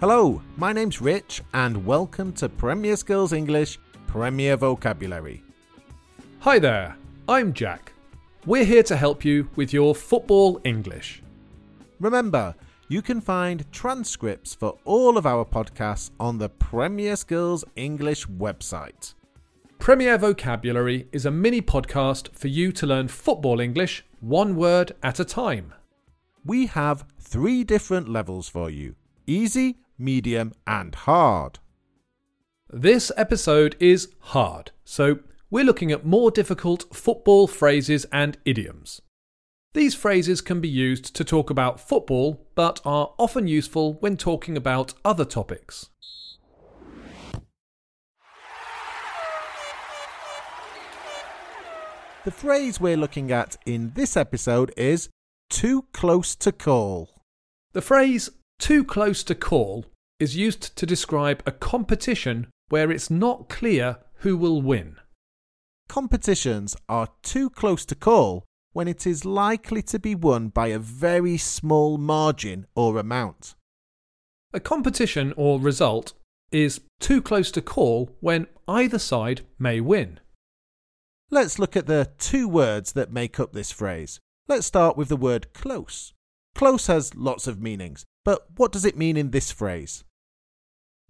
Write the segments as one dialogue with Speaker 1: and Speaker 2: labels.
Speaker 1: Hello, my name's Rich, and welcome to Premier Skills English Premier Vocabulary.
Speaker 2: Hi there, I'm Jack. We're here to help you with your football English.
Speaker 1: Remember, you can find transcripts for all of our podcasts on the Premier Skills English website.
Speaker 2: Premier Vocabulary is a mini podcast for you to learn football English one word at a time.
Speaker 1: We have three different levels for you easy, medium, and hard.
Speaker 2: This episode is hard, so we're looking at more difficult football phrases and idioms. These phrases can be used to talk about football, but are often useful when talking about other topics.
Speaker 1: The phrase we're looking at in this episode is too close to call.
Speaker 2: The phrase too close to call is used to describe a competition where it's not clear who will win.
Speaker 1: Competitions are too close to call when it is likely to be won by a very small margin or amount.
Speaker 2: A competition or result is too close to call when either side may win.
Speaker 1: Let's look at the two words that make up this phrase. Let's start with the word close. Close has lots of meanings, but what does it mean in this phrase?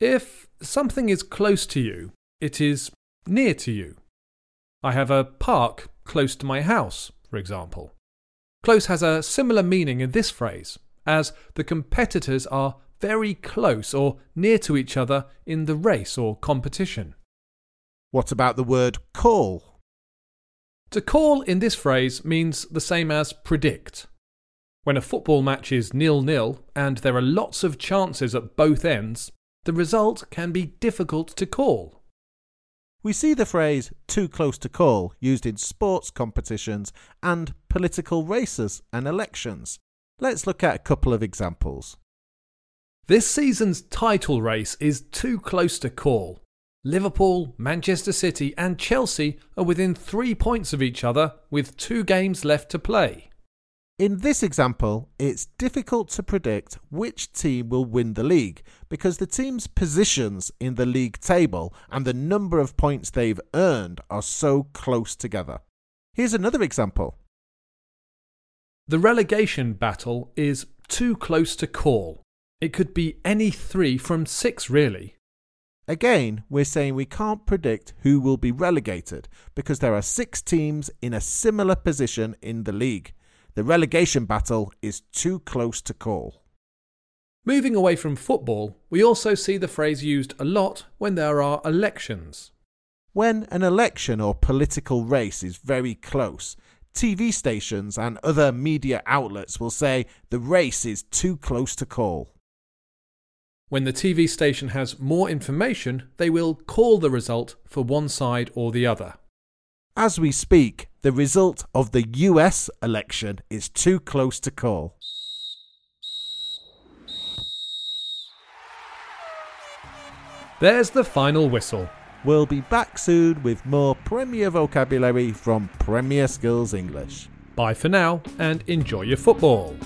Speaker 2: If something is close to you, it is near to you. I have a park close to my house, for example. Close has a similar meaning in this phrase, as the competitors are very close or near to each other in the race or competition.
Speaker 1: What about the word call?
Speaker 2: To call in this phrase means the same as predict. When a football match is nil nil and there are lots of chances at both ends, the result can be difficult to call.
Speaker 1: We see the phrase too close to call used in sports competitions and political races and elections. Let's look at a couple of examples.
Speaker 2: This season's title race is too close to call. Liverpool, Manchester City, and Chelsea are within three points of each other with two games left to play.
Speaker 1: In this example, it's difficult to predict which team will win the league because the team's positions in the league table and the number of points they've earned are so close together. Here's another example.
Speaker 2: The relegation battle is too close to call. It could be any three from six, really.
Speaker 1: Again, we're saying we can't predict who will be relegated because there are six teams in a similar position in the league. The relegation battle is too close to call.
Speaker 2: Moving away from football, we also see the phrase used a lot when there are elections.
Speaker 1: When an election or political race is very close, TV stations and other media outlets will say the race is too close to call.
Speaker 2: When the TV station has more information, they will call the result for one side or the other.
Speaker 1: As we speak, the result of the US election is too close to call.
Speaker 2: There's the final whistle.
Speaker 1: We'll be back soon with more Premier vocabulary from Premier Skills English.
Speaker 2: Bye for now and enjoy your football.